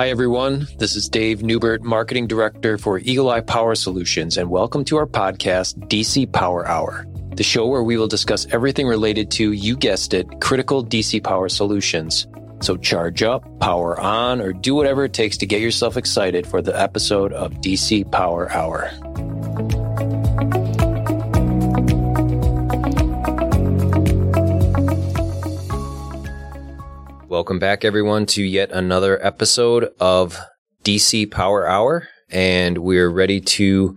Hi, everyone. This is Dave Newbert, Marketing Director for Eagle Eye Power Solutions, and welcome to our podcast, DC Power Hour, the show where we will discuss everything related to, you guessed it, critical DC power solutions. So charge up, power on, or do whatever it takes to get yourself excited for the episode of DC Power Hour. Welcome back, everyone, to yet another episode of DC Power Hour. And we're ready to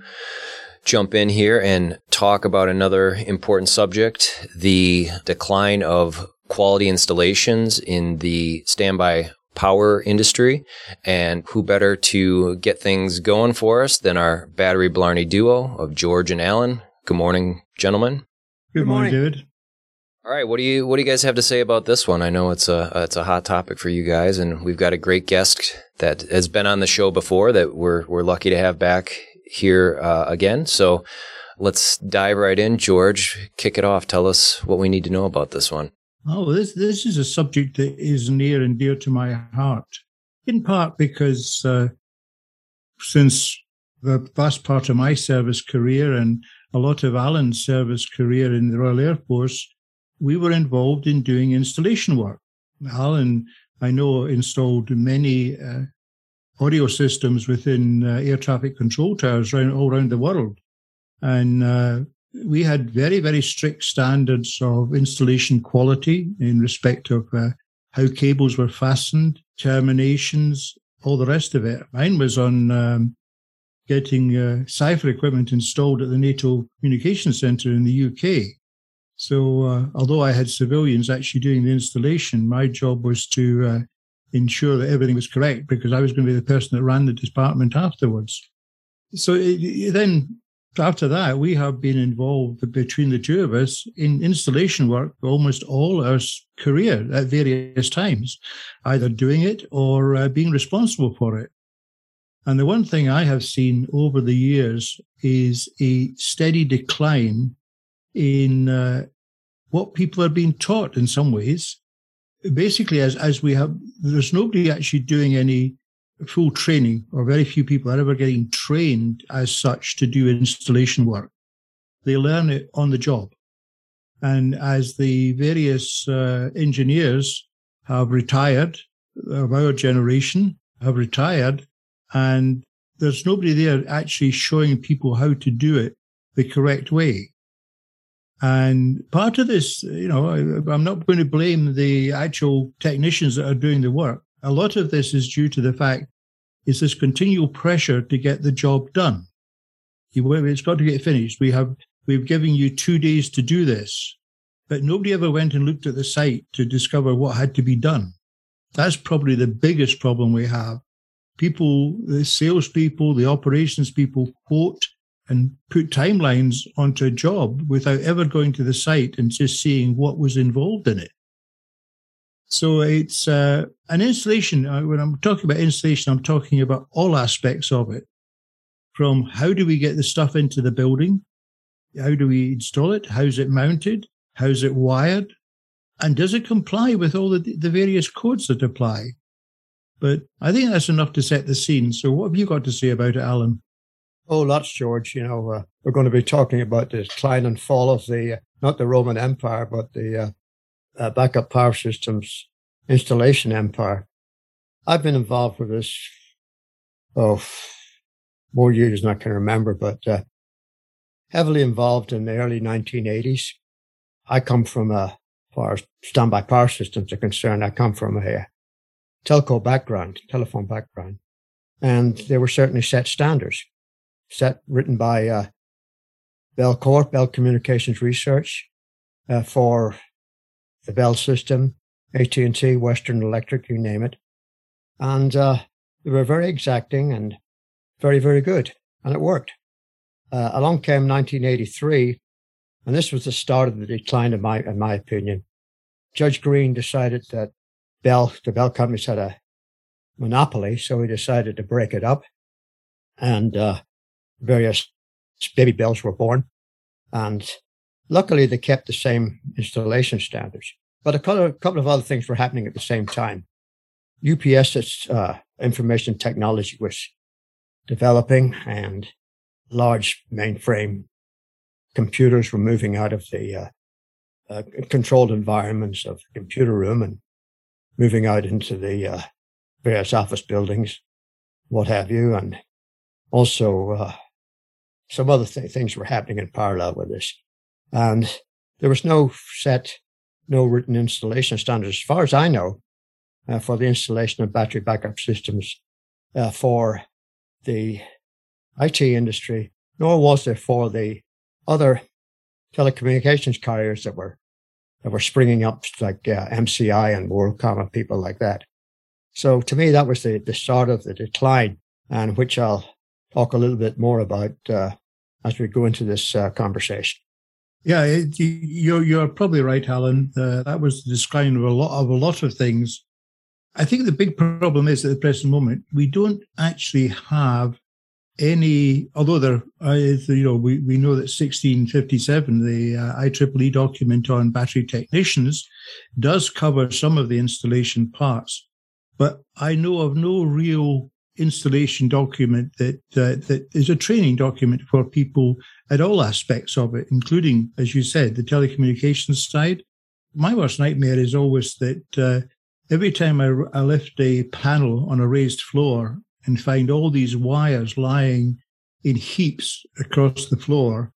jump in here and talk about another important subject the decline of quality installations in the standby power industry. And who better to get things going for us than our battery Blarney duo of George and Alan? Good morning, gentlemen. Good morning, David. All right, what do you what do you guys have to say about this one? I know it's a it's a hot topic for you guys, and we've got a great guest that has been on the show before that we're we're lucky to have back here uh, again. So let's dive right in, George. Kick it off. Tell us what we need to know about this one. Oh, this this is a subject that is near and dear to my heart, in part because uh, since the vast part of my service career and a lot of Alan's service career in the Royal Air Force, we were involved in doing installation work. Alan, I know, installed many uh, audio systems within uh, air traffic control towers around, all around the world. And uh, we had very, very strict standards of installation quality in respect of uh, how cables were fastened, terminations, all the rest of it. Mine was on um, getting uh, cipher equipment installed at the NATO Communication Centre in the UK. So, uh, although I had civilians actually doing the installation, my job was to uh, ensure that everything was correct because I was going to be the person that ran the department afterwards. So it, then after that, we have been involved between the two of us in installation work almost all our career at various times, either doing it or uh, being responsible for it. And the one thing I have seen over the years is a steady decline in uh, what people are being taught in some ways. Basically, as, as we have, there's nobody actually doing any full training, or very few people are ever getting trained as such to do installation work. They learn it on the job. And as the various uh, engineers have retired, of our generation have retired, and there's nobody there actually showing people how to do it the correct way. And part of this, you know, I, am not going to blame the actual technicians that are doing the work. A lot of this is due to the fact is this continual pressure to get the job done. It's got to get finished. We have, we've given you two days to do this, but nobody ever went and looked at the site to discover what had to be done. That's probably the biggest problem we have. People, the salespeople, the operations people quote and put timelines onto a job without ever going to the site and just seeing what was involved in it. So it's uh, an installation. Uh, when I'm talking about installation, I'm talking about all aspects of it. From how do we get the stuff into the building? How do we install it? How's it mounted? How's it wired? And does it comply with all the, the various codes that apply? But I think that's enough to set the scene. So what have you got to say about it, Alan? Oh, lots, George. You know, uh, we're going to be talking about the decline and fall of the, uh, not the Roman Empire, but the uh, uh, backup power systems installation empire. I've been involved with this, oh, more years than I can remember, but uh, heavily involved in the early 1980s. I come from a, as far as standby power systems are concerned, I come from a telco background, telephone background. And there were certainly set standards, set written by uh, Bellcore, Bell Communications Research, uh, for the Bell system, AT&T, Western Electric, you name it. And uh, they were very exacting and very, very good. And it worked. Uh, along came 1983, and this was the start of the decline, in my, in my opinion. Judge Greene decided that Bell, the Bell companies had a monopoly, so he decided to break it up. And uh, various baby bells were born. And luckily, they kept the same installation standards. But a couple of other things were happening at the same time. UPS's uh, information technology was developing and large mainframe computers were moving out of the uh, uh, controlled environments of the computer room and moving out into the uh, various office buildings, what have you. And also, uh, some other th- things were happening in parallel with this. And there was no set, no written installation standards, as far as I know, uh, for the installation of battery backup systems uh, for the IT industry, nor was there for the other telecommunications carriers that were that were springing up, like uh, MCI and WorldCom and people like that. So to me, that was the, the start of the decline, and which I'll talk a little bit more about uh, as we go into this uh, conversation. Yeah, it, you're you're probably right, Alan. Uh, that was the decline of a lot of a lot of things. I think the big problem is at the present moment we don't actually have any, although there, uh, you know, we, we know that 1657, the uh, IEEE document on battery technicians, does cover some of the installation parts, but I know of no real installation document that uh, that is a training document for people at all aspects of it, including, as you said, the telecommunications side. My worst nightmare is always that uh, every time I, I lift a panel on a raised floor and find all these wires lying in heaps across the floor,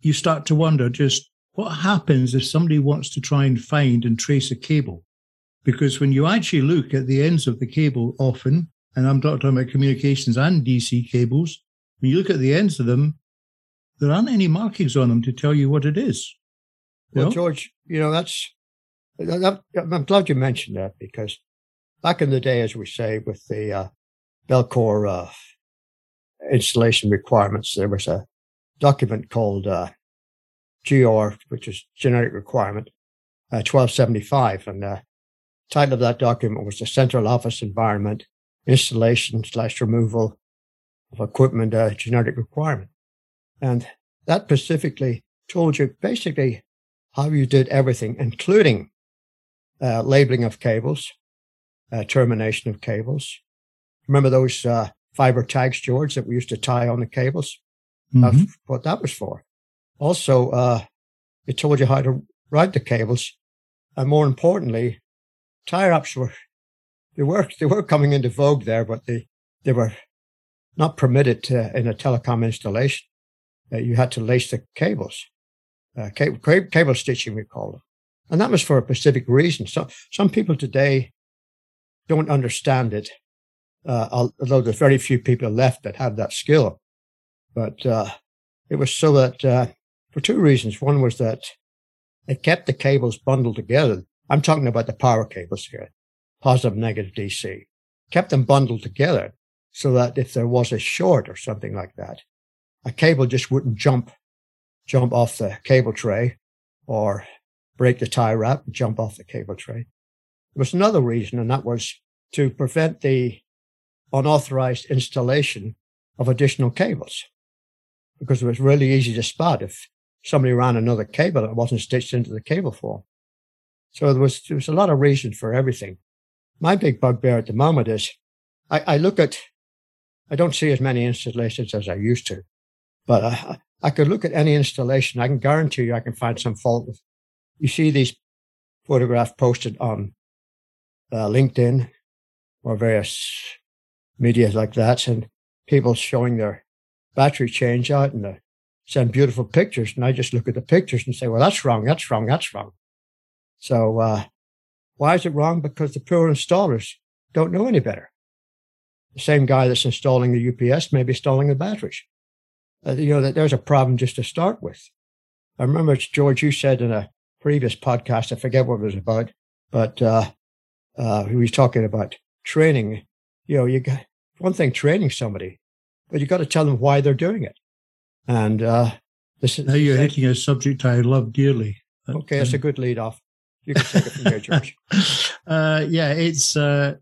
you start to wonder just what happens if somebody wants to try and find and trace a cable? Because when you actually look at the ends of the cable often, and I'm talking about communications and DC cables, when you look at the ends of them, there aren't any markings on them to tell you what it is. Well? George, you know, that's, I'm glad you mentioned that because back in the day, as we say, with the uh, Bellcore uh, installation requirements, there was a document called uh, GR, which is generic requirement, uh, 1275. And the title of that document was the Central Office Environment Installation slash Removal of Equipment uh, Generic Requirement. And that specifically told you basically how you did everything, including uh, labeling of cables, uh, termination of cables, Remember those uh, fiber tags, George, that we used to tie on the cables? Mm-hmm. That's what that was for. Also, uh, it told you how to ride the cables. And more importantly, tie ups were, they were, they were coming into vogue there, but they, they were not permitted to, in a telecom installation. Uh, you had to lace the cables, uh, cable, cable stitching, we call it. And that was for a specific reason. So some people today don't understand it uh, although there's very few people left that have that skill. But uh, it was so that uh, for two reasons. One was that it kept the cables bundled together. I'm talking about the power cables here, positive, negative DC. Kept them bundled together so that if there was a short or something like that, a cable just wouldn't jump, jump off the cable tray or break the tie wrap and jump off the cable tray. There was another reason, and that was to prevent the unauthorized installation of additional cables because it was really easy to spot if somebody ran another cable that wasn't stitched into the cable form. So there was, there was a lot of reason for everything. My big bugbear at the moment is I, I look at, I don't see as many installations as I used to, but I, I could look at any installation. I can guarantee you I can find some fault with. You see these photographs posted on uh, LinkedIn or various media like that and people showing their battery change out and they send beautiful pictures. And I just look at the pictures and say, well, that's wrong. That's wrong. That's wrong. So, uh, why is it wrong? Because the poor installers don't know any better. The same guy that's installing the UPS may be installing the batteries. Uh, you know, that there's a problem just to start with. I remember, George, you said in a previous podcast, I forget what it was about, but, uh, uh, he was talking about training you know, you got one thing training somebody, but you got to tell them why they're doing it. And uh, this now you're hitting a subject I love dearly. Okay, that's a good lead off. You can take it from here, George. uh, yeah, it's uh,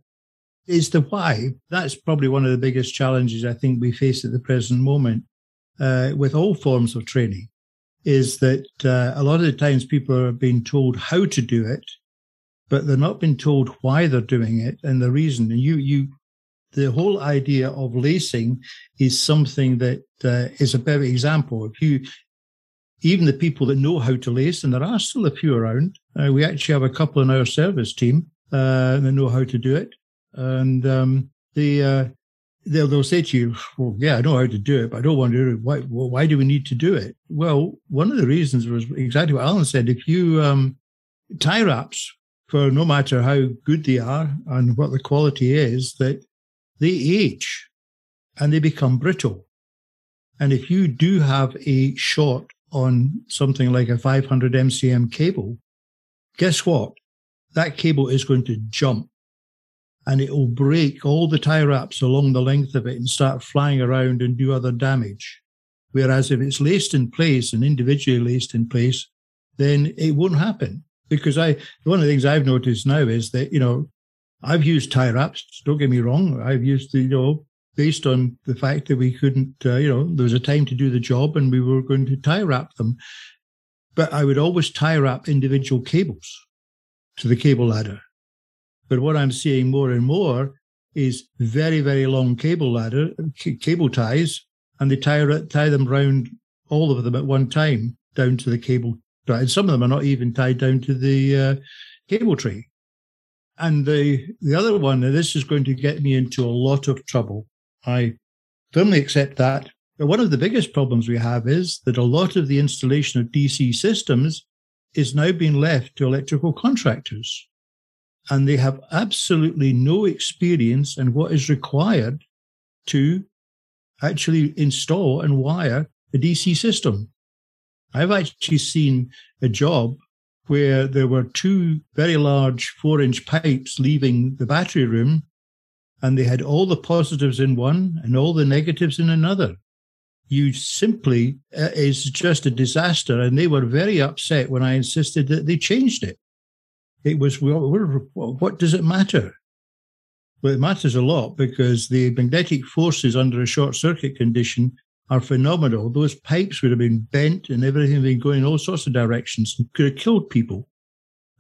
it's the why. That's probably one of the biggest challenges I think we face at the present moment uh, with all forms of training. Is that uh, a lot of the times people are being told how to do it, but they're not being told why they're doing it and the reason. And you you the whole idea of lacing is something that uh, is a better example. If you, even the people that know how to lace, and there are still a few around, uh, we actually have a couple in our service team uh, that know how to do it, and um, they, uh, they'll, they'll say to you, "Well, yeah, I know how to do it, but I don't want to do it. Why? Why do we need to do it?" Well, one of the reasons was exactly what Alan said. If you um, tie wraps for no matter how good they are and what the quality is, that they age and they become brittle. And if you do have a short on something like a 500 MCM cable, guess what? That cable is going to jump and it will break all the tie wraps along the length of it and start flying around and do other damage. Whereas if it's laced in place and individually laced in place, then it won't happen because I one of the things I've noticed now is that you know I've used tie wraps. Don't get me wrong. I've used the you know based on the fact that we couldn't uh, you know there was a time to do the job and we were going to tie wrap them, but I would always tie wrap individual cables to the cable ladder. But what I'm seeing more and more is very very long cable ladder c- cable ties, and they tie tie them round all of them at one time down to the cable and some of them are not even tied down to the uh, cable tree. And the the other one, and this is going to get me into a lot of trouble. I firmly accept that. But one of the biggest problems we have is that a lot of the installation of DC systems is now being left to electrical contractors. And they have absolutely no experience in what is required to actually install and wire a DC system. I've actually seen a job where there were two very large four inch pipes leaving the battery room, and they had all the positives in one and all the negatives in another. You simply uh, is just a disaster. And they were very upset when I insisted that they changed it. It was, well, what does it matter? Well, it matters a lot because the magnetic forces under a short circuit condition are phenomenal. Those pipes would have been bent and everything would been going in all sorts of directions and could have killed people.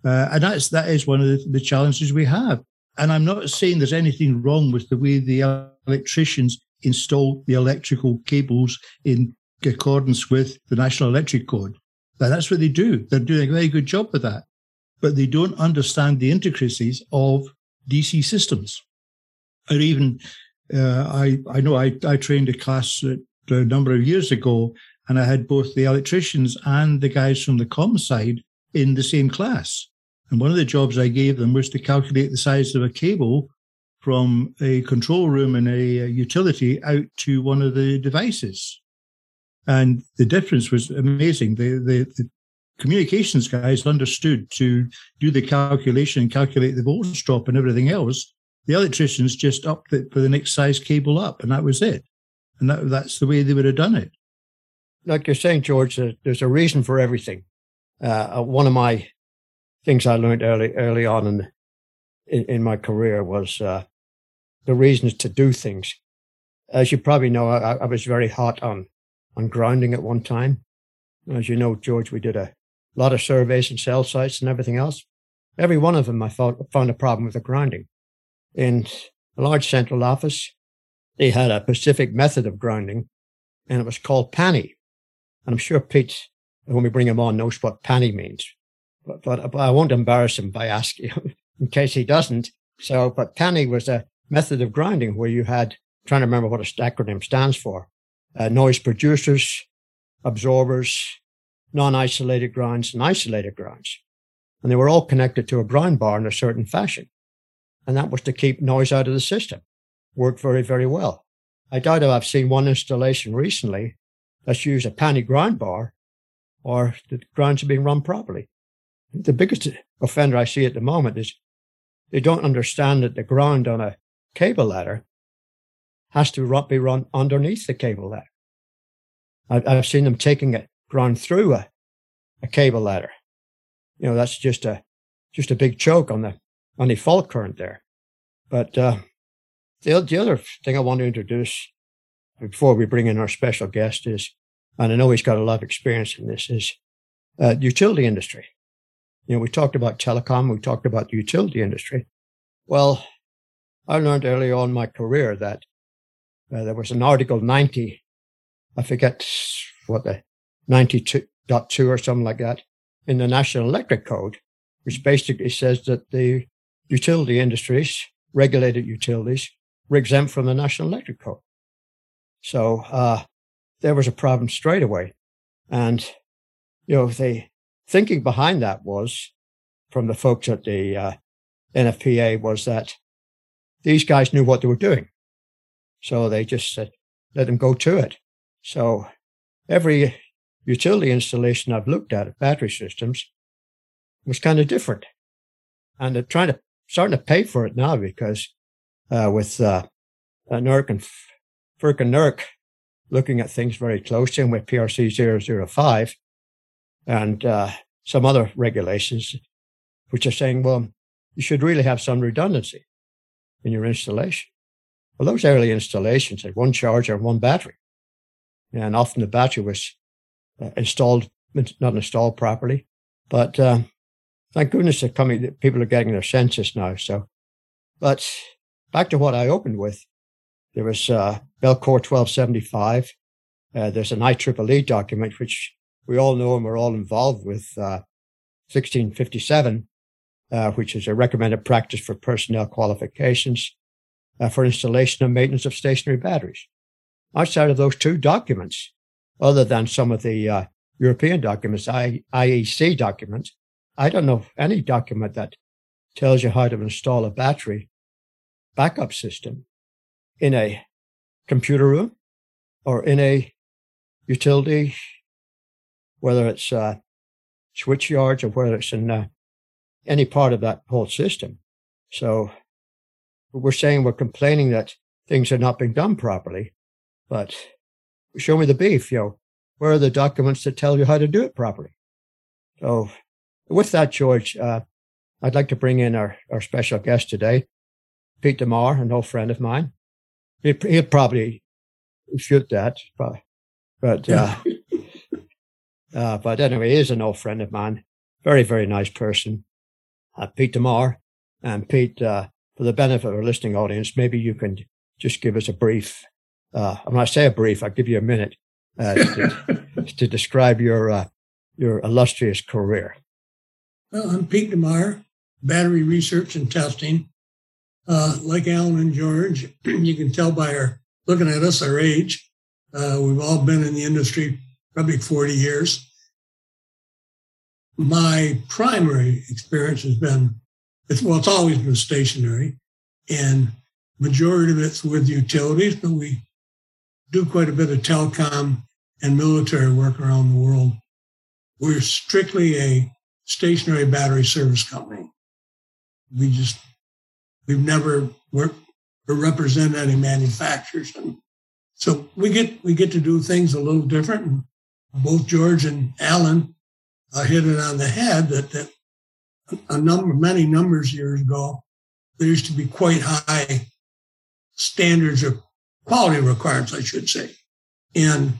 Uh, and that's that is one of the, the, challenges we have. And I'm not saying there's anything wrong with the way the electricians install the electrical cables in accordance with the National Electric Code. But that's what they do. They're doing a very good job with that. But they don't understand the intricacies of DC systems. Or even, uh, I, I know I, I trained a class a number of years ago, and I had both the electricians and the guys from the com side in the same class. And one of the jobs I gave them was to calculate the size of a cable from a control room in a utility out to one of the devices. And the difference was amazing. The, the, the communications guys understood to do the calculation and calculate the voltage drop and everything else. The electricians just upped it for the next size cable up, and that was it and that, that's the way they would have done it. Like you're saying, George, there's a reason for everything. Uh, uh, one of my things I learned early early on in in, in my career was uh, the reasons to do things. As you probably know, I, I, was very hot on on grounding at one time. As you know, George, we did a lot of surveys and cell sites and everything else. Every one of them, I found, found a problem with the grounding. In a large central office, they had a specific method of grounding, and it was called PANI. And I'm sure Pete, when we bring him on, knows what PANI means. But, but, but I won't embarrass him by asking in case he doesn't. So, but PANI was a method of grounding where you had, trying to remember what a acronym stands for, uh, noise producers, absorbers, non-isolated grounds, and isolated grounds. And they were all connected to a ground bar in a certain fashion. And that was to keep noise out of the system work very, very well. I doubt if I've seen one installation recently that's used a PANI ground bar or the grounds are being run properly. The biggest offender I see at the moment is they don't understand that the ground on a cable ladder has to be run underneath the cable ladder. I've seen them taking it ground through a, a cable ladder. You know, that's just a, just a big choke on the, on the fault current there. But, uh, the, the other thing I want to introduce before we bring in our special guest is, and I know he's got a lot of experience in this, is uh, utility industry. You know, we talked about telecom, we talked about the utility industry. Well, I learned early on in my career that uh, there was an Article 90, I forget what the 92.2 or something like that, in the National Electric Code, which basically says that the utility industries, regulated utilities, were exempt from the National Electric Code. So uh, there was a problem straight away. And, you know, the thinking behind that was from the folks at the uh, NFPA was that these guys knew what they were doing. So they just said, let them go to it. So every utility installation I've looked at, at battery systems, was kind of different. And they're trying to, starting to pay for it now because, uh, with, uh, NERC and FERC and NERC looking at things very closely and with PRC 005 and, uh, some other regulations, which are saying, well, you should really have some redundancy in your installation. Well, those early installations had one charger and one battery. And often the battery was uh, installed, not installed properly. But uh, thank goodness that coming, people are getting their senses now. So, but back to what I opened with, there was uh, Bellcore 1275. Uh, there's an IEEE document, which we all know and we're all involved with, uh, 1657, uh, which is a recommended practice for personnel qualifications uh, for installation and maintenance of stationary batteries. Outside of those two documents, other than some of the uh, European documents, I, IEC documents. I don't know any document that tells you how to install a battery backup system in a computer room or in a utility, whether it's uh, switch yards or whether it's in uh, any part of that whole system. So we're saying we're complaining that things are not being done properly, but show me the beef, you know, where are the documents that tell you how to do it properly? So with that, George, uh, I'd like to bring in our, our special guest today, Pete DeMar, an old friend of mine. He, he'll probably shoot that, but, but, uh, uh, but anyway, he is an old friend of mine. Very, very nice person. Uh, Pete DeMar. And Pete, uh, for the benefit of our listening audience, maybe you can just give us a brief uh, when I say a brief, I'll give you a minute uh, to, to, describe your uh, your illustrious career. Well, I'm Pete DeMar, battery research and testing. Uh, like Alan and George, you can tell by our looking at us our age. Uh, we've all been in the industry probably 40 years. My primary experience has been, it's, well, it's always been stationary, and majority of it's with utilities, but we do quite a bit of telecom and military work around the world. We're strictly a stationary battery service company. We just, we've never worked or represent any manufacturers. And so we get, we get to do things a little different. And both George and Alan uh, hit it on the head that, that a number, many numbers years ago, there used to be quite high standards of quality requirements, I should say. And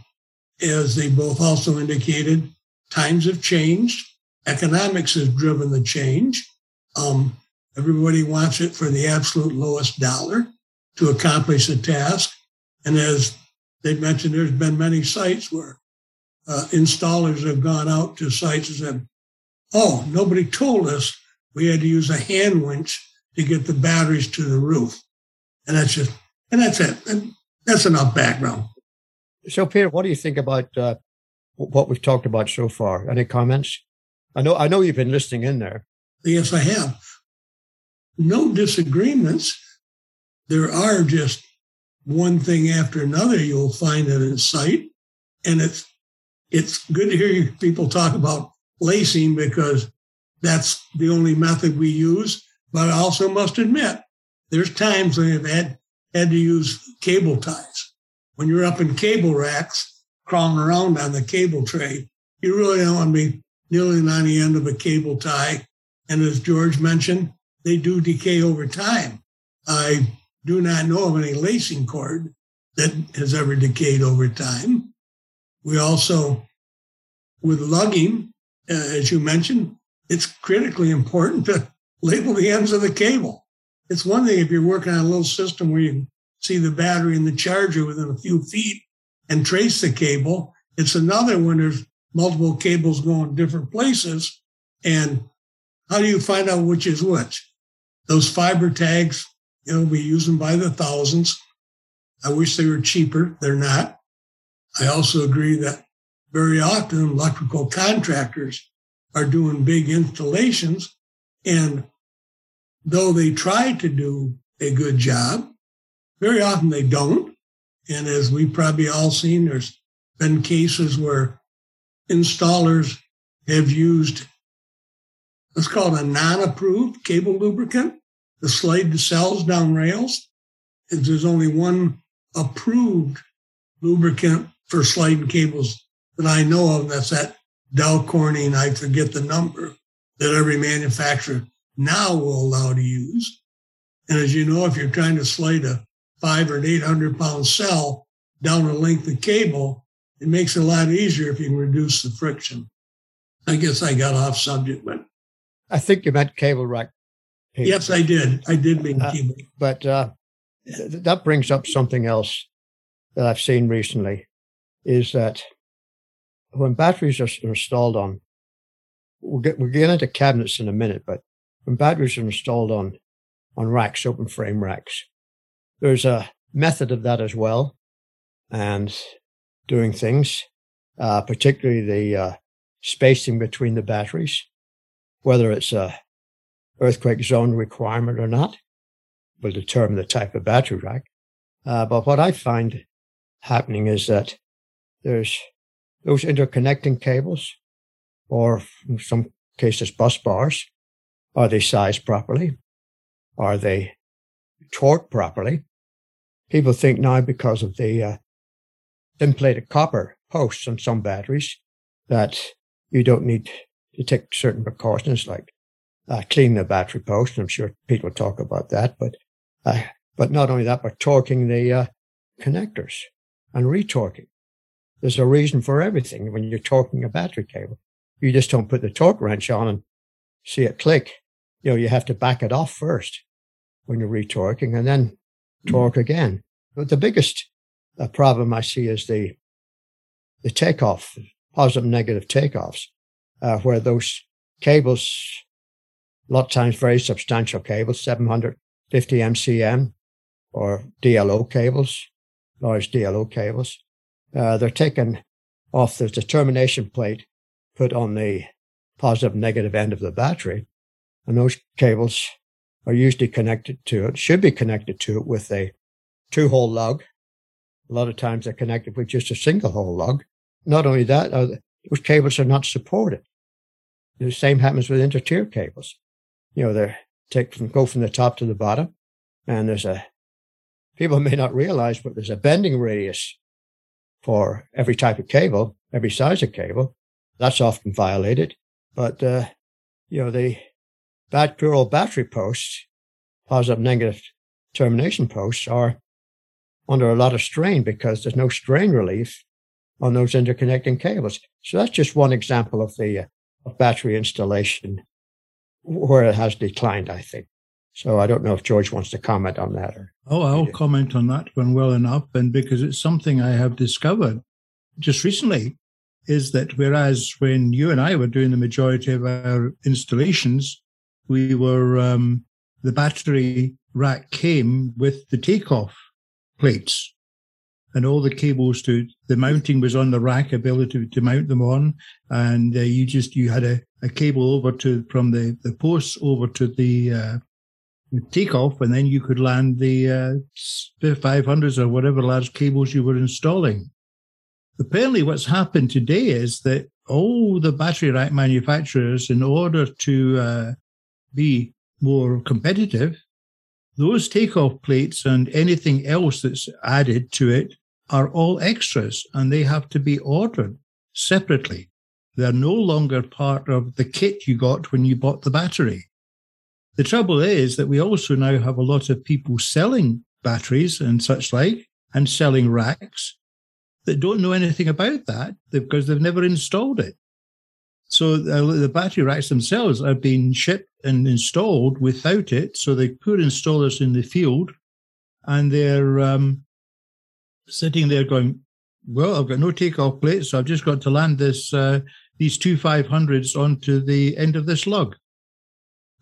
as they both also indicated, times have changed. Economics has driven the change. Um, everybody wants it for the absolute lowest dollar to accomplish a task. And as they mentioned, there's been many sites where uh, installers have gone out to sites and said, oh, nobody told us we had to use a hand winch to get the batteries to the roof. And that's just and that's it. And that's enough background. So, Peter, what do you think about uh, what we've talked about so far? Any comments? I know, I know you've been listening in there. Yes, I have. No disagreements. There are just one thing after another. You'll find it in sight, and it's it's good to hear people talk about lacing because that's the only method we use. But I also must admit, there's times when I've had had to use cable ties. When you're up in cable racks, crawling around on the cable tray, you really don't want to be kneeling on the end of a cable tie. And as George mentioned, they do decay over time. I do not know of any lacing cord that has ever decayed over time. We also, with lugging, uh, as you mentioned, it's critically important to label the ends of the cable it's one thing if you're working on a little system where you see the battery and the charger within a few feet and trace the cable. It's another when there's multiple cables going different places. And how do you find out which is which? Those fiber tags, you know, we use them by the thousands. I wish they were cheaper. They're not. I also agree that very often electrical contractors are doing big installations. And though they try to do a good job, very often they don't. And as we've probably all seen, there's been cases where installers have used, let's call it a non approved cable lubricant to slide the cells down rails. And there's only one approved lubricant for sliding cables that I know of. That's that Dow Corning, I forget the number, that every manufacturer now will allow to use. And as you know, if you're trying to slide a five or an 800 pound cell down a length of cable, it makes it a lot easier if you can reduce the friction. I guess I got off subject, but I think you meant cable rack. Yes, I did. I did mean uh, cable. But uh, th- that brings up something else that I've seen recently is that when batteries are installed on, we'll get, we'll get into cabinets in a minute, but when batteries are installed on, on racks, open frame racks, there's a method of that as well. And doing things, uh, particularly the uh, spacing between the batteries, whether it's a earthquake zone requirement or not, will determine the type of battery rack. Uh, but what I find happening is that there's those interconnecting cables, or in some cases bus bars, are they sized properly? Are they torqued properly? People think now because of the uh, plated copper posts on some batteries that you don't need to take certain precautions like uh, clean the battery post. I'm sure people talk about that, but uh, but not only that, but torquing the uh, connectors and retorquing. There's a reason for everything when you're torquing a battery cable. You just don't put the torque wrench on and see it click. You know, you have to back it off first when you're retorquing and then torque again. But the biggest uh, problem I see is the the takeoff, positive negative takeoffs, uh, where those cables, a lot of times very substantial cables, 750 MCM or DLO cables, large DLO cables, uh, they're taken off the determination plate, put on the positive negative end of the battery, and those cables are usually connected to it, should be connected to it with a two hole lug. A lot of times they're connected with just a single hole lug. Not only that, uh, those cables are not supported. The same happens with intertier cables. You know, they're take from, go from the top to the bottom and there's a, people may not realize, but there's a bending radius for every type of cable, every size of cable. That's often violated. But, uh, you know, the bad pure battery posts, positive negative termination posts are under a lot of strain because there's no strain relief on those interconnecting cables. So that's just one example of the uh, of battery installation where it has declined, I think. So I don't know if George wants to comment on that. Or oh, I'll comment on that one well enough, and because it's something I have discovered just recently, is that whereas when you and I were doing the majority of our installations, we were um, the battery rack came with the takeoff plates and all the cables to the mounting was on the rack ability to, to mount them on and uh, you just you had a, a cable over to from the the posts over to the uh, takeoff and then you could land the uh, 500s or whatever large cables you were installing apparently what's happened today is that all the battery rack manufacturers in order to uh, be more competitive those takeoff plates and anything else that's added to it are all extras and they have to be ordered separately. They're no longer part of the kit you got when you bought the battery. The trouble is that we also now have a lot of people selling batteries and such like and selling racks that don't know anything about that because they've never installed it. So the, the battery racks themselves have been shipped and installed without it. So they put installers in the field and they're um, sitting there going, well, I've got no takeoff plates, so I've just got to land this uh, these two 500s onto the end of this lug.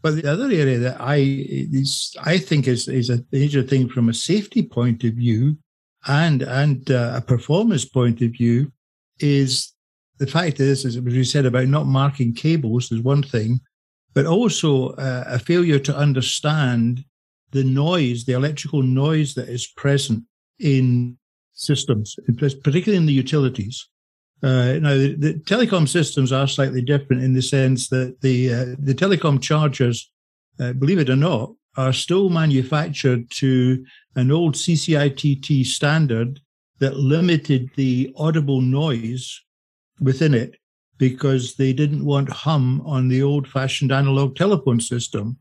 But the other area that I is, I think is is a major thing from a safety point of view and and uh, a performance point of view is the fact is, as we said about not marking cables is one thing, but also uh, a failure to understand the noise, the electrical noise that is present in systems, particularly in the utilities. Uh, now, the, the, telecom systems are slightly different in the sense that the uh, the telecom chargers, uh, believe it or not, are still manufactured to an old CCITT standard that limited the audible noise within it because they didn't want hum on the old-fashioned analog telephone system.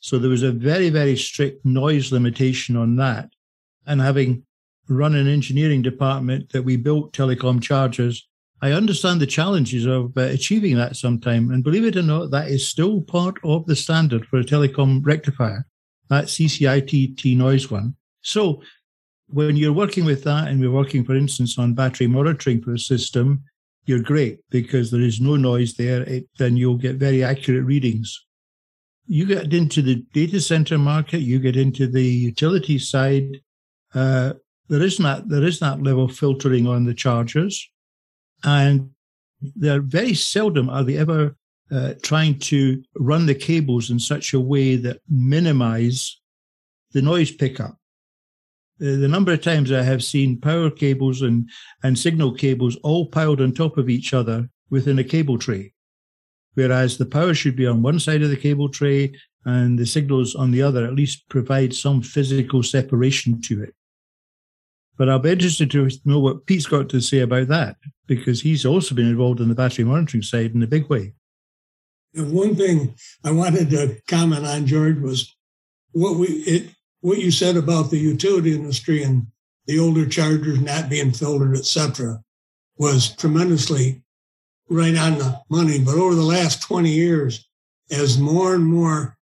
So there was a very, very strict noise limitation on that. And having run an engineering department that we built telecom chargers, I understand the challenges of uh, achieving that sometime. And believe it or not, that is still part of the standard for a telecom rectifier, that CCITT noise one. So when you're working with that and we're working, for instance, on battery monitoring for a system, you're great because there is no noise there. It, then you'll get very accurate readings. You get into the data center market, you get into the utility side. Uh, there is not there is that level filtering on the chargers, and they're very seldom are they ever uh, trying to run the cables in such a way that minimize the noise pickup. Uh, the number of times I have seen power cables and, and signal cables all piled on top of each other within a cable tray, whereas the power should be on one side of the cable tray and the signals on the other, at least provide some physical separation to it. But I'll be interested to know what Pete's got to say about that, because he's also been involved in the battery monitoring side in a big way. And one thing I wanted to comment on, George, was what we it what you said about the utility industry and the older chargers not being filtered, etc., was tremendously right on the money. But over the last 20 years, as more and more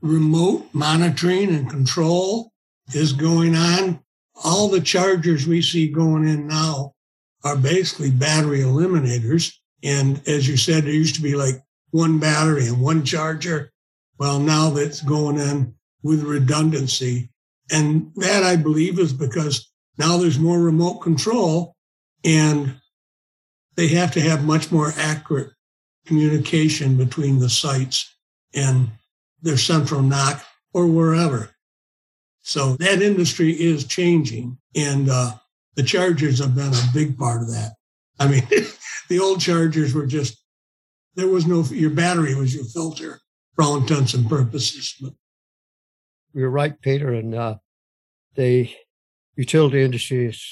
remote monitoring and control is going on, all the chargers we see going in now are basically battery eliminators. And as you said, there used to be like one battery and one charger. Well, now that's going in with redundancy. And that I believe is because now there's more remote control and they have to have much more accurate communication between the sites and their central NOC or wherever. So that industry is changing, and uh, the chargers have been a big part of that. I mean, the old chargers were just there was no your battery was your filter for all intents and purposes. But you're right, Peter, and uh, the utility industry is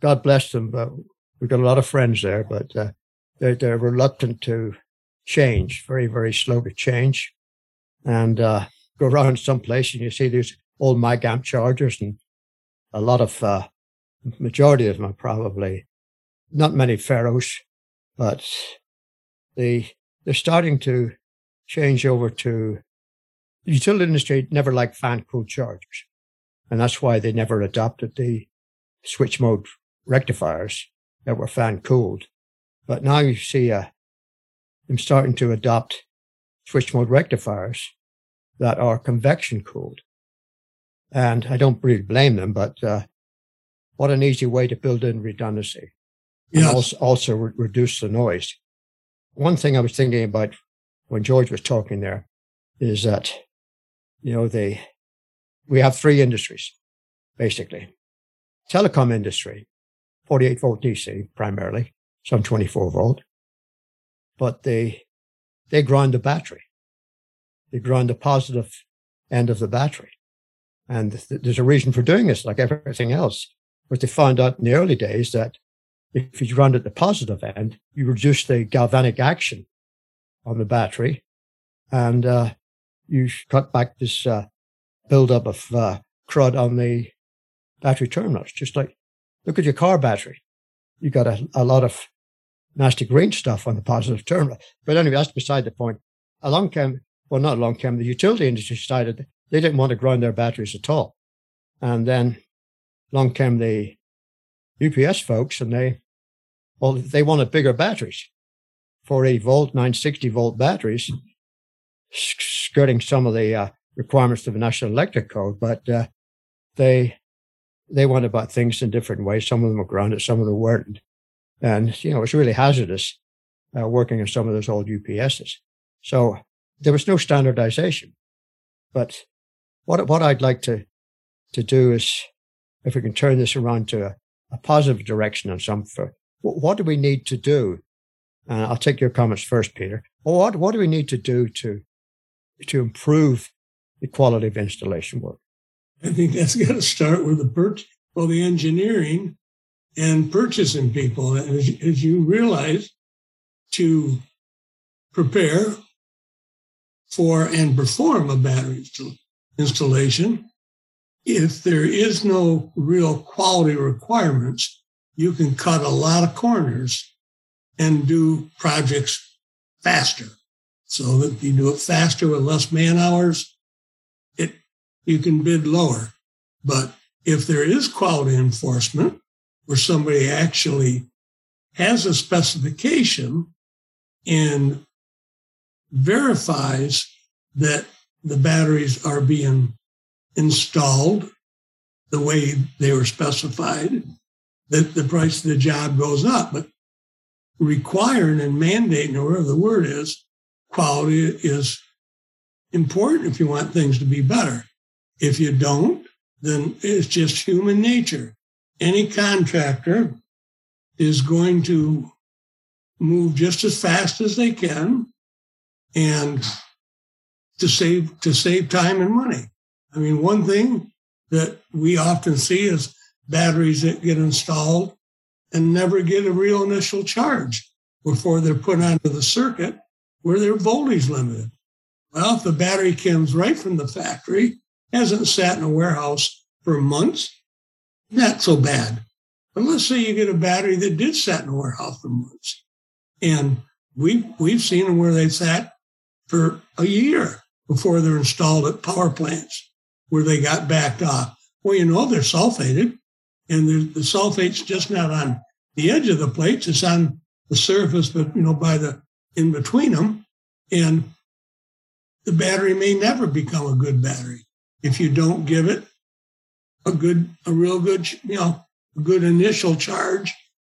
God bless them, but we've got a lot of friends there, but uh, they're, they're reluctant to change, very, very slow to change. And uh, go around some place and you see these old Megamp chargers and a lot of, uh, majority of them are probably not many Ferros, but they, they're starting to change over to the utility industry never liked fan cooled chargers. And that's why they never adopted the switch mode rectifiers that were fan cooled. But now you see uh, them starting to adopt switch mode rectifiers that are convection cooled. And I don't really blame them, but uh, what an easy way to build in redundancy yes. and also, also re- reduce the noise. One thing I was thinking about when George was talking there is that, you know, they, we have three industries, basically. Telecom industry, 48 volt DC primarily, some 24 volt, but they, they grind the battery. They grind the positive end of the battery. And th- there's a reason for doing this, like everything else. But they found out in the early days that if you run at the positive end, you reduce the galvanic action on the battery and uh, you cut back this uh, buildup of uh, crud on the battery terminals. Just like look at your car battery. You got a, a lot of nasty green stuff on the positive terminal. But anyway, that's beside the point. Along came, well, not along came, the utility industry decided they didn't want to ground their batteries at all. And then along came the UPS folks and they, well, they wanted bigger batteries, 480 volt, 960 volt batteries, skirting some of the uh, requirements of the National Electric Code, but uh, they they went about things in different ways. Some of them were grounded, some of them weren't. And, you know, it's really hazardous uh, working in some of those old UPSs. So there was no standardization. But what, what I'd like to, to do is, if we can turn this around to a, a positive direction on some, for, what do we need to do? Uh, I'll take your comments first, Peter. What, what do we need to do to, to improve the quality of installation work? I think that's got to start with the well, the engineering and purchasing people. As, as you realize, to prepare for and perform a battery installation, if there is no real quality requirements, you can cut a lot of corners and do projects faster. So that you do it faster with less man hours, it you can bid lower. But if there is quality enforcement, where somebody actually has a specification and verifies that the batteries are being installed the way they were specified, that the price of the job goes up. But requiring and mandating, or whatever the word is, quality is important if you want things to be better. If you don't, then it's just human nature. Any contractor is going to move just as fast as they can and to save to save time and money. I mean, one thing that we often see is batteries that get installed and never get a real initial charge before they're put onto the circuit where their voltage limited. Well, if the battery comes right from the factory, hasn't sat in a warehouse for months, not so bad. But let's say you get a battery that did sat in a warehouse for months. And we, we've seen them where they sat for a year before they're installed at power plants where they got backed off. Well, you know, they're sulfated and the the sulfate's just not on the edge of the plates. It's on the surface, but, you know, by the, in between them. And the battery may never become a good battery if you don't give it a good, a real good, you know, a good initial charge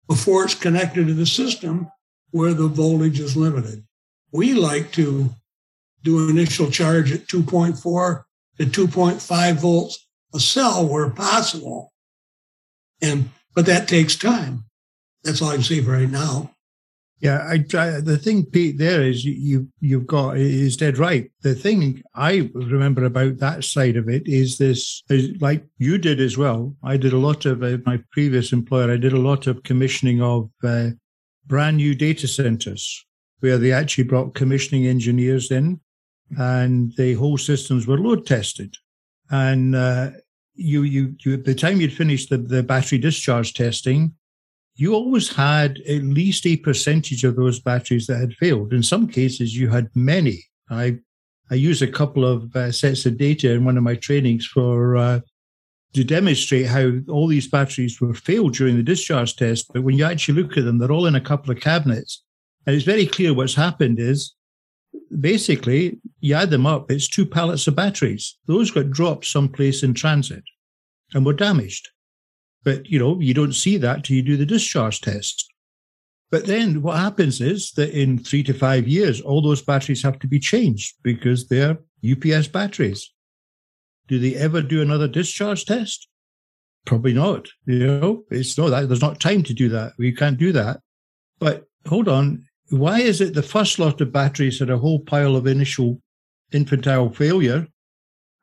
before it's connected to the system where the voltage is limited. We like to do initial charge at 2.4 to 2.5 volts a cell where possible. And, but that takes time. That's all I can see for right now. Yeah, I, I, the thing, Pete, there is you you've got is dead right. The thing I remember about that side of it is this, is like you did as well. I did a lot of uh, my previous employer. I did a lot of commissioning of uh, brand new data centers where they actually brought commissioning engineers in, and the whole systems were load tested, and uh, you you you at the time you'd finished the, the battery discharge testing you always had at least a percentage of those batteries that had failed. In some cases, you had many. I I use a couple of uh, sets of data in one of my trainings for uh, to demonstrate how all these batteries were failed during the discharge test. But when you actually look at them, they're all in a couple of cabinets, and it's very clear what's happened is basically you add them up, it's two pallets of batteries. Those got dropped someplace in transit and were damaged. But, you know, you don't see that till you do the discharge test. But then what happens is that in three to five years, all those batteries have to be changed because they're UPS batteries. Do they ever do another discharge test? Probably not. You know, it's no that there's not time to do that. We can't do that. But hold on. Why is it the first lot of batteries had a whole pile of initial infantile failure?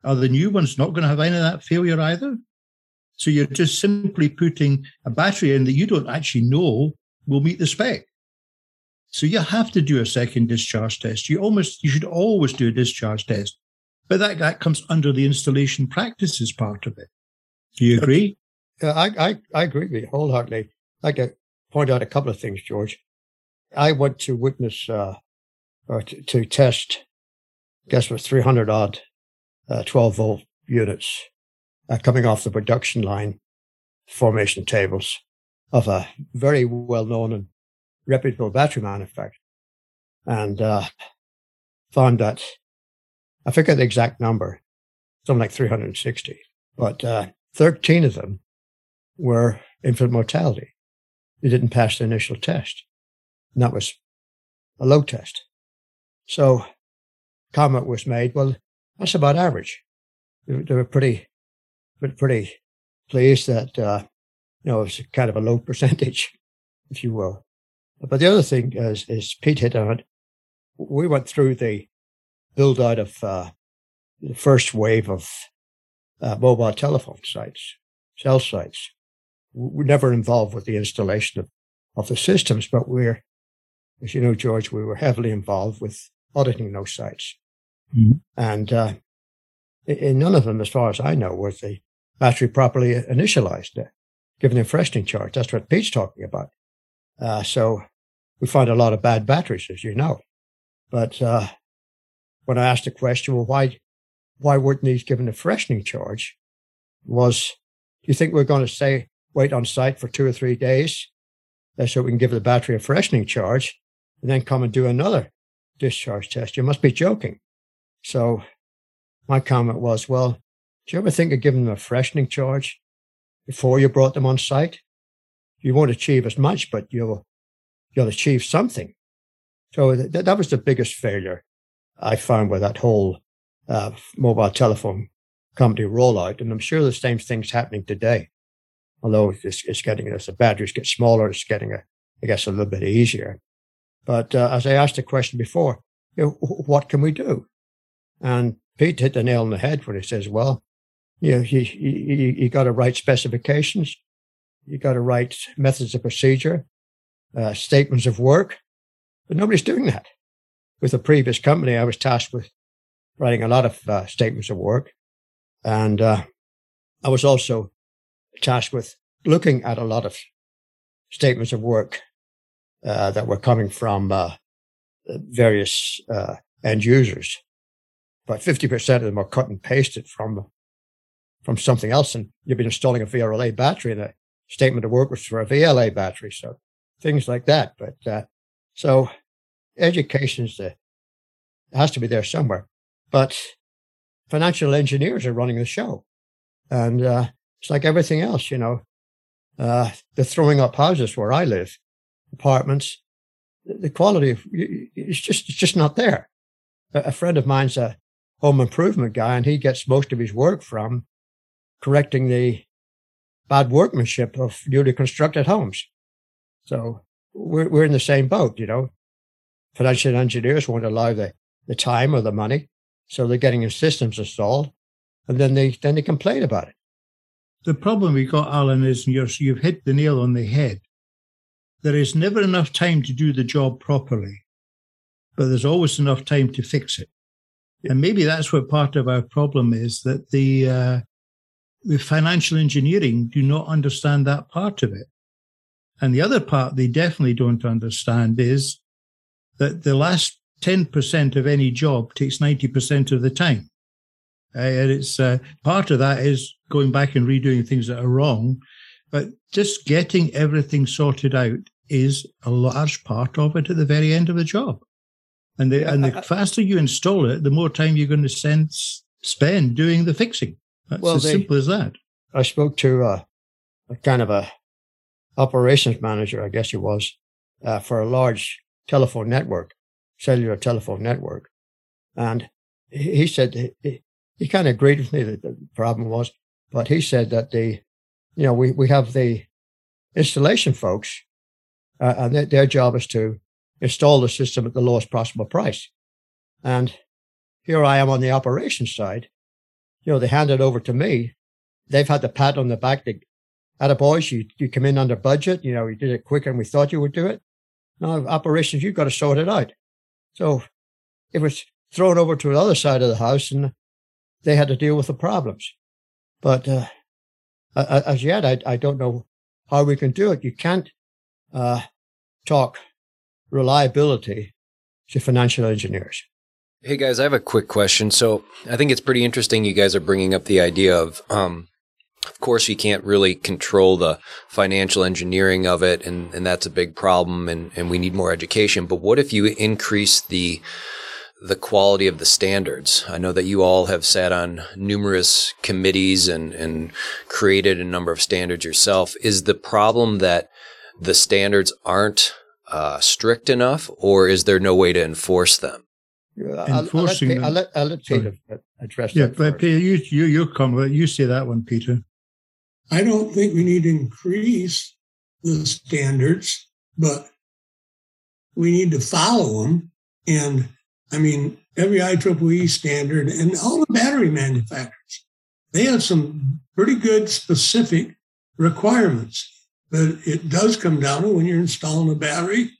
Are the new ones not going to have any of that failure either? So you're just simply putting a battery in that you don't actually know will meet the spec. So you have to do a second discharge test. You almost, you should always do a discharge test, but that, that comes under the installation practices part of it. Do you agree? Yeah, I, I, I agree with you wholeheartedly. I'd like to point out a couple of things, George. I went to witness uh, or to, to test, I guess was 300 odd uh, 12 volt units uh, coming off the production line formation tables of a very well known and reputable battery manufacturer. And uh, found that I forget the exact number, something like 360, but uh, 13 of them were infant mortality. They didn't pass the initial test. And that was a low test. So comment was made, well, that's about average. They, they were pretty, pretty pleased that, uh, you know, it was kind of a low percentage, if you will. But the other thing is, is Pete hit on it. We went through the build out of uh, the first wave of uh, mobile telephone sites, cell sites. We're never involved with the installation of, of the systems, but we're, as you know, George, we were heavily involved with auditing those sites. Mm-hmm. And uh, in none of them, as far as I know, was the battery properly initialized, uh, given a freshening charge. That's what Pete's talking about. Uh, so we find a lot of bad batteries, as you know. But uh, when I asked the question, well, why, why weren't these given a freshening charge? Was, do you think we're going to say wait on site for two or three days uh, so we can give the battery a freshening charge and then come and do another discharge test? You must be joking. So my comment was, well, do you ever think of giving them a freshening charge before you brought them on site? You won't achieve as much, but you'll, you'll achieve something. So th- that was the biggest failure I found with that whole uh, mobile telephone company rollout. And I'm sure the same thing's happening today. Although it's, it's getting, as the batteries get smaller, it's getting, a, I guess, a little bit easier. But uh, as I asked the question before, you know, what can we do? And Pete hit the nail on the head when he says, well, you know, you, you, you got to write specifications. You got to write methods of procedure, uh, statements of work, but nobody's doing that with the previous company, I was tasked with writing a lot of uh, statements of work. And uh, I was also tasked with looking at a lot of statements of work uh, that were coming from uh, various uh, end users. But 50% of them are cut and pasted from, from something else. And you've been installing a VRLA battery and the statement of work was for a VLA battery. So things like that. But uh, so education is the, has to be there somewhere. But financial engineers are running the show. And uh, it's like everything else, you know. Uh, they're throwing up houses where I live, apartments. The quality of it's just it's just not there. A friend of mine's a home improvement guy, and he gets most of his work from correcting the bad workmanship of newly constructed homes. So we're we're in the same boat, you know financial engineers won't allow the, the time or the money. So they're getting systems installed and then they, then they complain about it. The problem we got, Alan, is you're, you've hit the nail on the head. There is never enough time to do the job properly, but there's always enough time to fix it. And maybe that's what part of our problem is that the, uh, the financial engineering do not understand that part of it. And the other part they definitely don't understand is that the last 10% of any job takes 90% of the time. Uh, and it's uh, part of that is going back and redoing things that are wrong, but just getting everything sorted out is a large part of it at the very end of the job. And the, and the faster you install it, the more time you're going to send, spend doing the fixing. That's well, as they, simple as that. I spoke to uh, a kind of a operations manager, I guess he was, uh, for a large telephone network, cellular telephone network. And he said, he, he kind of agreed with me that the problem was, but he said that the, you know, we, we have the installation folks, uh, and their, their job is to install the system at the lowest possible price. And here I am on the operations side. You know, they hand it over to me. They've had the pat on the back. They, at a boys, you, you come in under budget. You know, you did it quicker than we thought you would do it. Now, operations, you've got to sort it out. So it was thrown over to the other side of the house and they had to deal with the problems. But uh, as yet, I, I don't know how we can do it. You can't uh, talk reliability to financial engineers. Hey guys, I have a quick question. So I think it's pretty interesting you guys are bringing up the idea of, um, of course, you can't really control the financial engineering of it, and, and that's a big problem, and, and we need more education. But what if you increase the the quality of the standards? I know that you all have sat on numerous committees and, and created a number of standards yourself. Is the problem that the standards aren't uh, strict enough, or is there no way to enforce them? Enforcing I'll, I'll, let, I'll let Peter address yeah, that. but. Peter, you you you come. You say that one, Peter. I don't think we need to increase the standards, but we need to follow them. And I mean, every IEEE standard and all the battery manufacturers, they have some pretty good specific requirements. But it does come down to when you're installing a battery,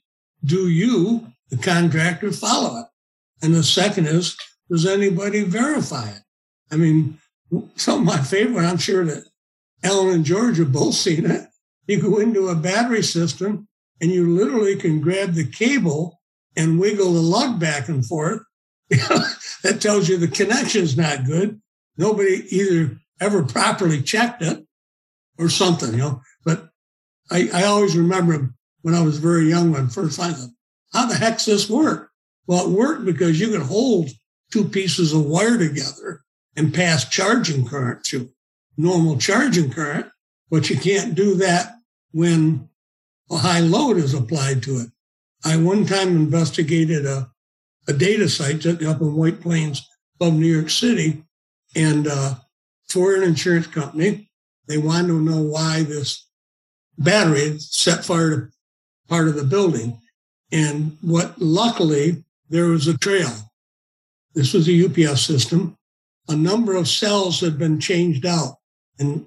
do you, the contractor, follow it? And the second is, does anybody verify it? I mean, some of my favorite, I'm sure that Alan and George have both seen it. You go into a battery system and you literally can grab the cable and wiggle the lug back and forth. that tells you the connection's not good. Nobody either ever properly checked it or something, you know. I, I always remember when I was very young when first I thought, how the heck's this work? Well, it worked because you could hold two pieces of wire together and pass charging current through normal charging current, but you can't do that when a high load is applied to it. I one time investigated a, a data site up in White Plains above New York City and uh, for an insurance company, they wanted to know why this battery set fire to part of the building. And what luckily there was a trail. This was a UPS system. A number of cells had been changed out and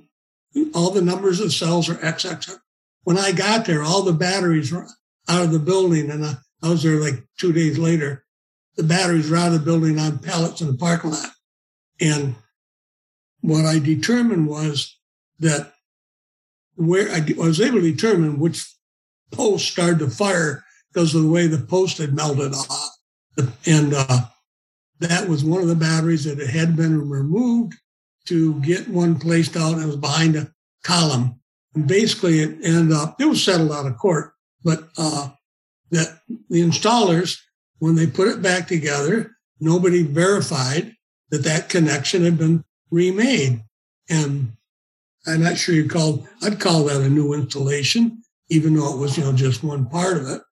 all the numbers of cells are XX. When I got there, all the batteries were out of the building and I, I was there like two days later. The batteries were out of the building on pallets in the parking lot. And what I determined was that where I was able to determine which post started to fire because of the way the post had melted off. And uh, that was one of the batteries that had been removed to get one placed out and it was behind a column. And basically it ended up, it was settled out of court, but uh, that the installers, when they put it back together, nobody verified that that connection had been remade. And I'm not sure you call, I'd call that a new installation, even though it was, you know, just one part of it.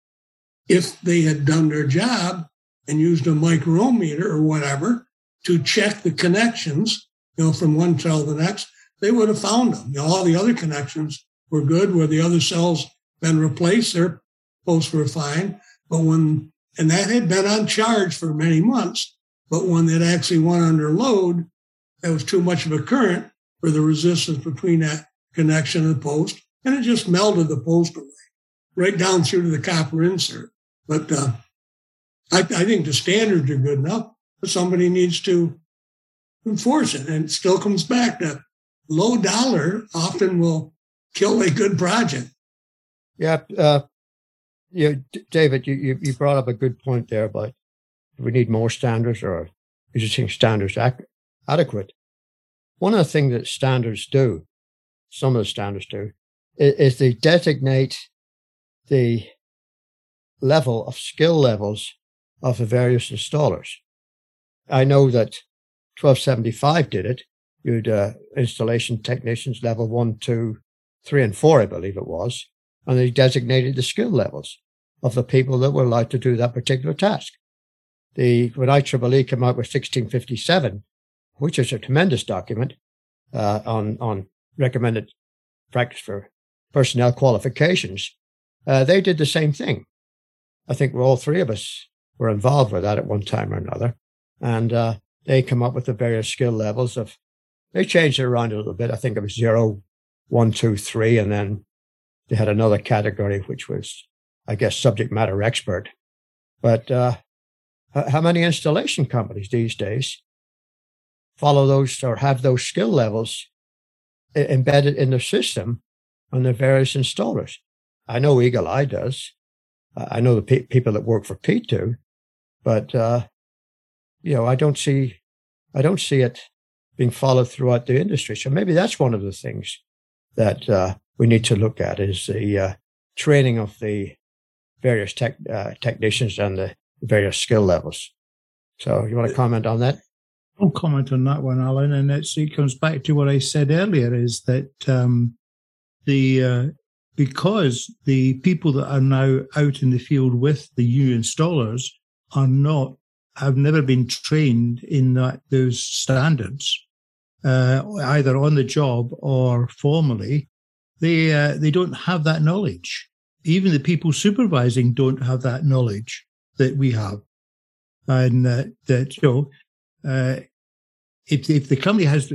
If they had done their job and used a micro-ohmmeter or whatever to check the connections, you know, from one cell to the next, they would have found them. You know, all the other connections were good where the other cells been replaced, their posts were fine. But when, and that had been on charge for many months, but when it actually went under load, there was too much of a current the resistance between that connection and the post, and it just melted the post away, right down through to the copper insert. But uh, I, I think the standards are good enough, but somebody needs to enforce it. And it still comes back to low dollar often will kill a good project. Yeah, uh, yeah, David, you, you, brought up a good point there about we need more standards or think standards ac- adequate? One of the things that standards do, some of the standards do, is, is they designate the level of skill levels of the various installers. I know that 1275 did it. You'd uh, installation technicians level one, two, three, and four, I believe it was, and they designated the skill levels of the people that were allowed to do that particular task. The when IEEE came out with 1657, which is a tremendous document uh, on on recommended practice for personnel qualifications, uh, they did the same thing. I think all three of us were involved with that at one time or another, and uh, they come up with the various skill levels of. They changed it around a little bit. I think it was zero, one, two, three, and then they had another category which was, I guess, subject matter expert. But uh, how many installation companies these days follow those or have those skill levels embedded in the system on the various installers? I know Eagle Eye does. I know the pe- people that work for Pete do, but uh, you know, I don't see, I don't see it being followed throughout the industry. So maybe that's one of the things that uh, we need to look at is the uh, training of the various tech, uh, technicians and the various skill levels. So you want to comment on that? I'll comment on that one, Alan, and it comes back to what I said earlier: is that um, the uh, because the people that are now out in the field with the new installers are not have never been trained in that those standards, uh, either on the job or formally. They uh, they don't have that knowledge. Even the people supervising don't have that knowledge that we have, and uh, that you know. Uh, if, if the company has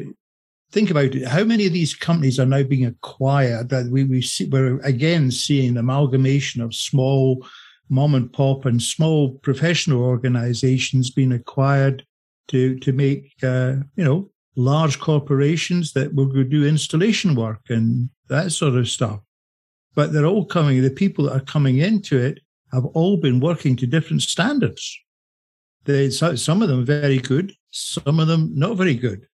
think about it. How many of these companies are now being acquired? That we we see, we're again seeing amalgamation of small mom and pop and small professional organizations being acquired to to make uh, you know large corporations that will do installation work and that sort of stuff. But they're all coming. The people that are coming into it have all been working to different standards. They, some of them very good, some of them not very good.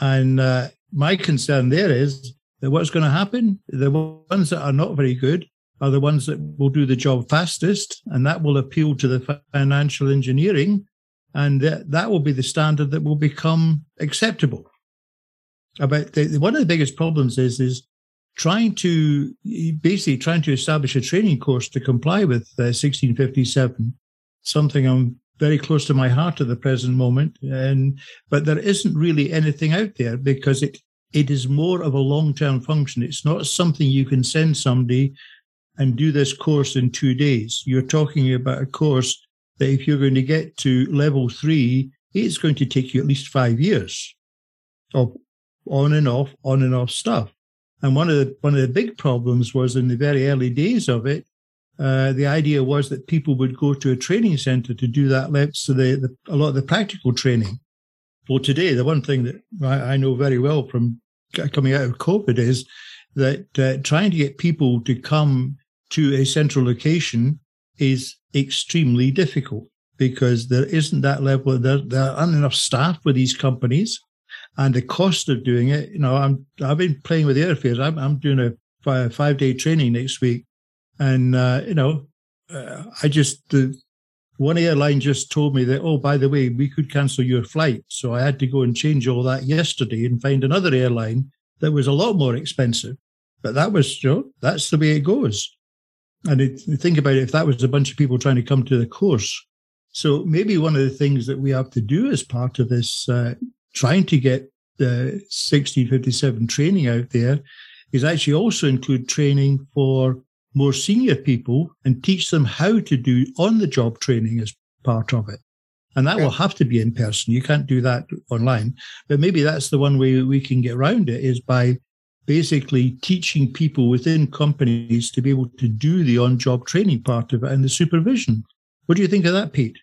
And uh, my concern there is that what's going to happen, the ones that are not very good are the ones that will do the job fastest, and that will appeal to the financial engineering, and that, that will be the standard that will become acceptable. About the, one of the biggest problems is is trying to basically trying to establish a training course to comply with uh, 1657, something I'm very close to my heart at the present moment. And but there isn't really anything out there because it it is more of a long term function. It's not something you can send somebody and do this course in two days. You're talking about a course that if you're going to get to level three, it's going to take you at least five years of on and off, on and off stuff. And one of the one of the big problems was in the very early days of it, uh, the idea was that people would go to a training center to do that. So the, the, a lot of the practical training. Well, today, the one thing that I, I know very well from coming out of COVID is that uh, trying to get people to come to a central location is extremely difficult because there isn't that level. There, there aren't enough staff with these companies, and the cost of doing it. You know, I'm I've been playing with airfares. I'm I'm doing a five day training next week and, uh, you know, uh, I just, the, one airline just told me that, oh, by the way, we could cancel your flight. So I had to go and change all that yesterday and find another airline that was a lot more expensive. But that was, you know, that's the way it goes. And it, think about it, if that was a bunch of people trying to come to the course. So maybe one of the things that we have to do as part of this, uh, trying to get the 1657 training out there is actually also include training for more senior people and teach them how to do on the job training as part of it. And that yeah. will have to be in person. You can't do that online. But maybe that's the one way we can get around it is by basically teaching people within companies to be able to do the on job training part of it and the supervision. What do you think of that, Pete?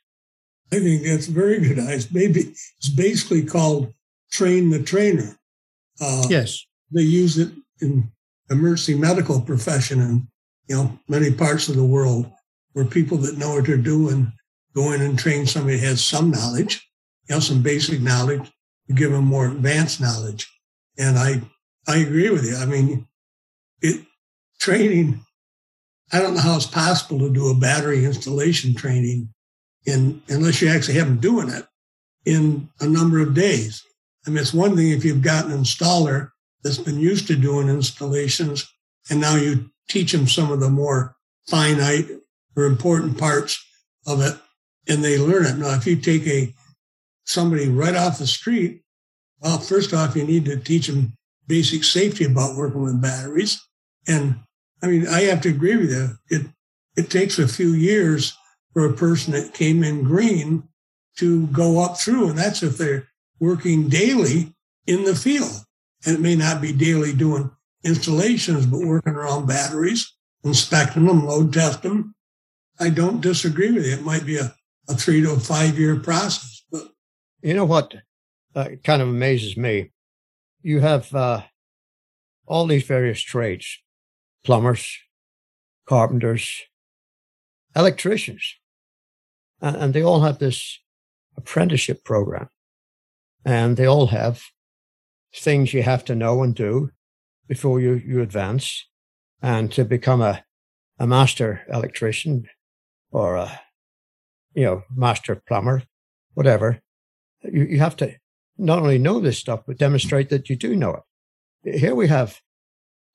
I think that's very good. It's maybe it's basically called train the trainer. Uh, yes, they use it in emergency medical profession and you know, many parts of the world where people that know what they're doing go in and train somebody that has some knowledge, you know, some basic knowledge, to give them more advanced knowledge. And I, I agree with you. I mean, it training. I don't know how it's possible to do a battery installation training in unless you actually have them doing it in a number of days. I mean, it's one thing if you've got an installer that's been used to doing installations and now you teach them some of the more finite or important parts of it and they learn it. Now, if you take a somebody right off the street, well, first off, you need to teach them basic safety about working with batteries. And I mean, I have to agree with you. It, it takes a few years for a person that came in green to go up through. And that's if they're working daily in the field. And it may not be daily doing installations, but working around batteries, inspecting them, load test them. I don't disagree with you. It might be a, a three to a five year process. But you know what uh, kind of amazes me? You have uh, all these various trades, plumbers, carpenters, electricians, and, and they all have this apprenticeship program, and they all have things you have to know and do before you, you advance. And to become a, a master electrician or a, you know, master plumber, whatever, you, you have to not only know this stuff, but demonstrate that you do know it. Here we have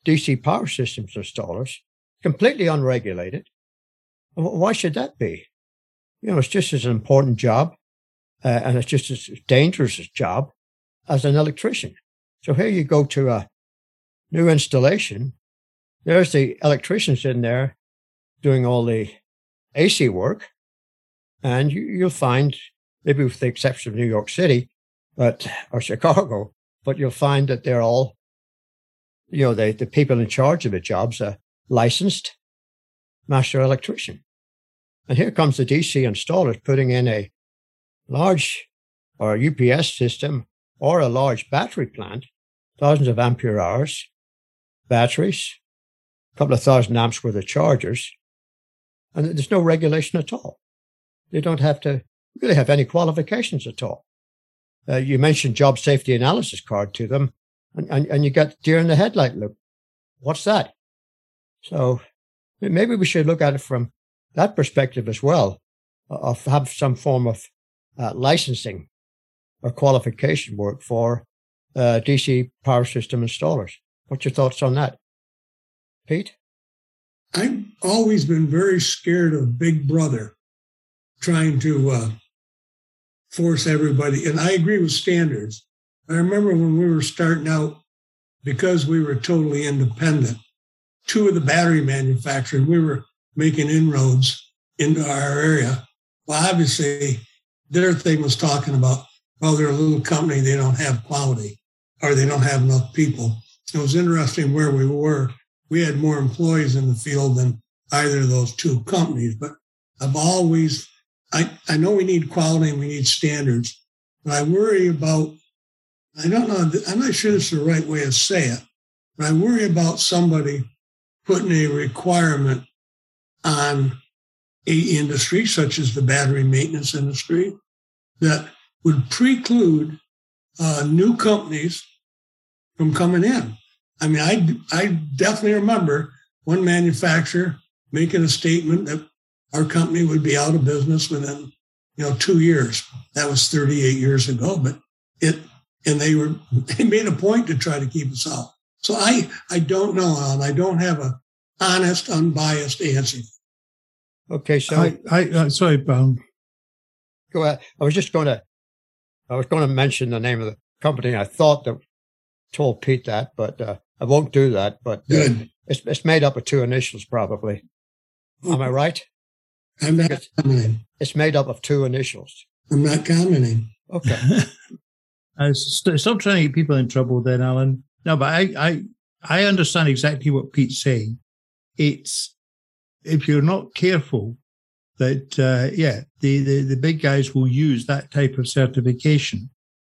DC power systems installers, completely unregulated. Why should that be? You know, it's just as an important job, uh, and it's just as dangerous a job as an electrician. So here you go to a new installation. There's the electricians in there doing all the AC work. And you, will find, maybe with the exception of New York City, but, or Chicago, but you'll find that they're all, you know, the, the people in charge of the jobs are licensed master electrician. And here comes the DC installers putting in a large or UPS system or a large battery plant, thousands of ampere hours, batteries, a couple of thousand amps worth of chargers, and there's no regulation at all. They don't have to really have any qualifications at all. Uh, you mentioned job safety analysis card to them, and, and, and you get deer in the headlight look. What's that? So maybe we should look at it from that perspective as well, of have some form of uh, licensing or qualification work for uh, DC power system installers. What's your thoughts on that, Pete? I've always been very scared of Big Brother trying to uh, force everybody. And I agree with standards. I remember when we were starting out, because we were totally independent, two of the battery manufacturers, we were making inroads into our area. Well, obviously, their thing was talking about, well, they're a little company, they don't have quality or they don't have enough people. It was interesting where we were. We had more employees in the field than either of those two companies, but I've always, I, I know we need quality and we need standards, but I worry about, I don't know, I'm not sure this is the right way to say it, but I worry about somebody putting a requirement on a industry such as the battery maintenance industry that would preclude uh, new companies from coming in. I mean, I, I definitely remember one manufacturer making a statement that our company would be out of business within, you know, two years. That was 38 years ago, but it, and they were, they made a point to try to keep us out. So I, I don't know, Alan. I don't have a honest, unbiased answer. Okay, so I, I uh, sorry, um, go ahead. I was just going to, I was going to mention the name of the company. I thought that told Pete that, but uh, I won't do that. But uh, it's, it's made up of two initials, probably. Am I right? I'm not it's, commenting. It's made up of two initials. I'm not commenting. Okay. uh, st- stop trying to get people in trouble, then, Alan. No, but I, I, I understand exactly what Pete's saying. It's if you're not careful, that uh, yeah, the, the the big guys will use that type of certification.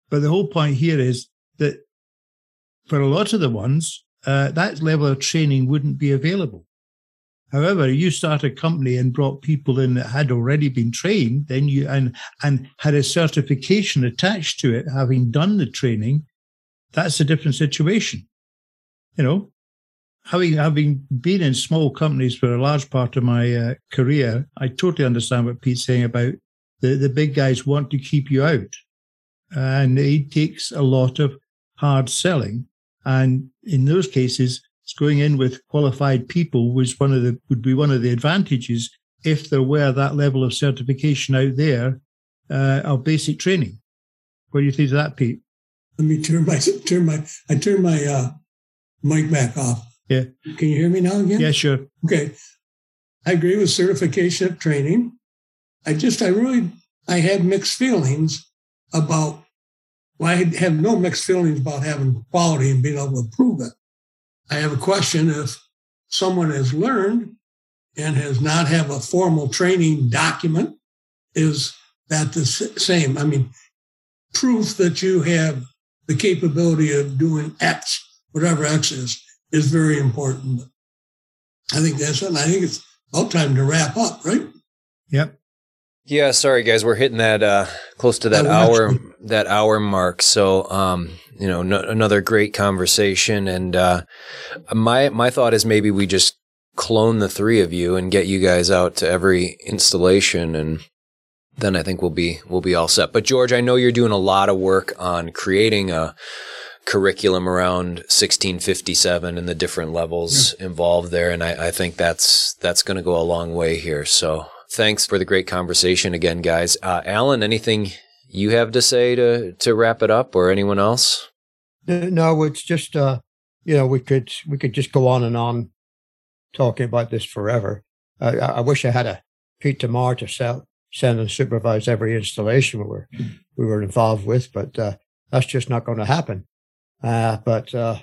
But the whole point here is that for a lot of the ones, uh, that level of training wouldn't be available. However, you start a company and brought people in that had already been trained, then you and and had a certification attached to it, having done the training. That's a different situation. You know, having having been in small companies for a large part of my uh, career, I totally understand what Pete's saying about the the big guys want to keep you out, and it takes a lot of hard selling. And in those cases, going in with qualified people was one of the would be one of the advantages if there were that level of certification out there uh, of basic training. What do you think of that, Pete? Let me turn my turn my I turn my uh, mic back off. Yeah. Can you hear me now again? Yeah, sure. Okay. I agree with certification of training. I just I really I had mixed feelings about well, I have no mixed feelings about having quality and being able to prove it. I have a question if someone has learned and has not have a formal training document, is that the same? I mean, proof that you have the capability of doing X, whatever X is, is very important. I think that's it. I think it's about time to wrap up, right? Yep. Yeah, sorry guys, we're hitting that uh, close to that hour actually- that hour mark. So, um, you know, no, another great conversation. And uh, my my thought is maybe we just clone the three of you and get you guys out to every installation, and then I think we'll be we'll be all set. But George, I know you're doing a lot of work on creating a curriculum around 1657 and the different levels involved there, and I, I think that's that's going to go a long way here. So thanks for the great conversation again, guys. Uh, Alan, anything you have to say to to wrap it up, or anyone else? No, it's just uh, you know we could we could just go on and on talking about this forever. I, I wish I had a Pete DeMar to sell, send and supervise every installation we were we were involved with, but uh, that's just not going to happen. Uh, but uh,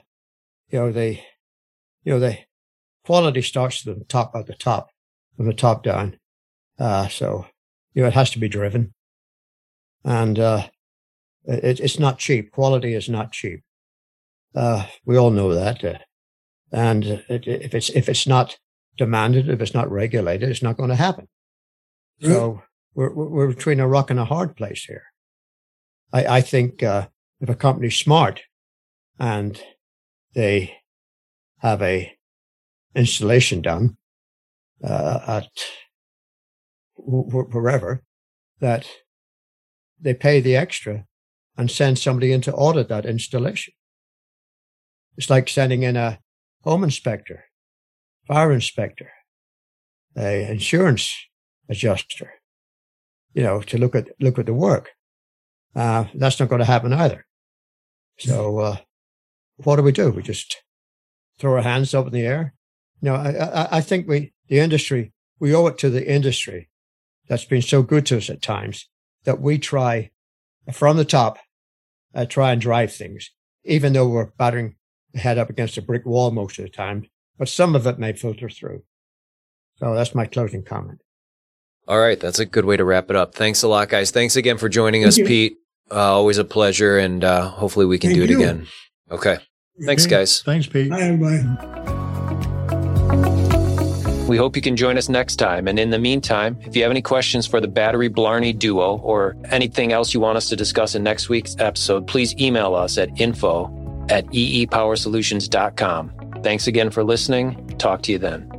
you know the you know the quality starts from the top at the top from the top down. Uh, so you know it has to be driven, and uh, it, it's not cheap. Quality is not cheap. Uh, we all know that. Uh, and it, if it's if it's not demanded, if it's not regulated, it's not going to happen. So we're we're between a rock and a hard place here. I I think uh, if a company's smart and they have a installation done uh, at wh- wh- wherever, that they pay the extra and send somebody in to audit that installation. It's like sending in a home inspector, fire inspector, a insurance adjuster, you know, to look at look at the work. Uh, that's not going to happen either. So, uh, what do we do? We just throw our hands up in the air. No, I, I, I think we the industry we owe it to the industry that's been so good to us at times that we try from the top uh, try and drive things, even though we're battering the head up against a brick wall most of the time. But some of it may filter through. So that's my closing comment. All right, that's a good way to wrap it up. Thanks a lot, guys. Thanks again for joining Thank us, you. Pete. Uh, always a pleasure, and uh, hopefully we can Thank do it you. again. Okay, thanks, guys. Thanks, Pete. Bye, everybody. We hope you can join us next time. And in the meantime, if you have any questions for the Battery Blarney duo or anything else you want us to discuss in next week's episode, please email us at info at eepowersolutions.com. Thanks again for listening. Talk to you then.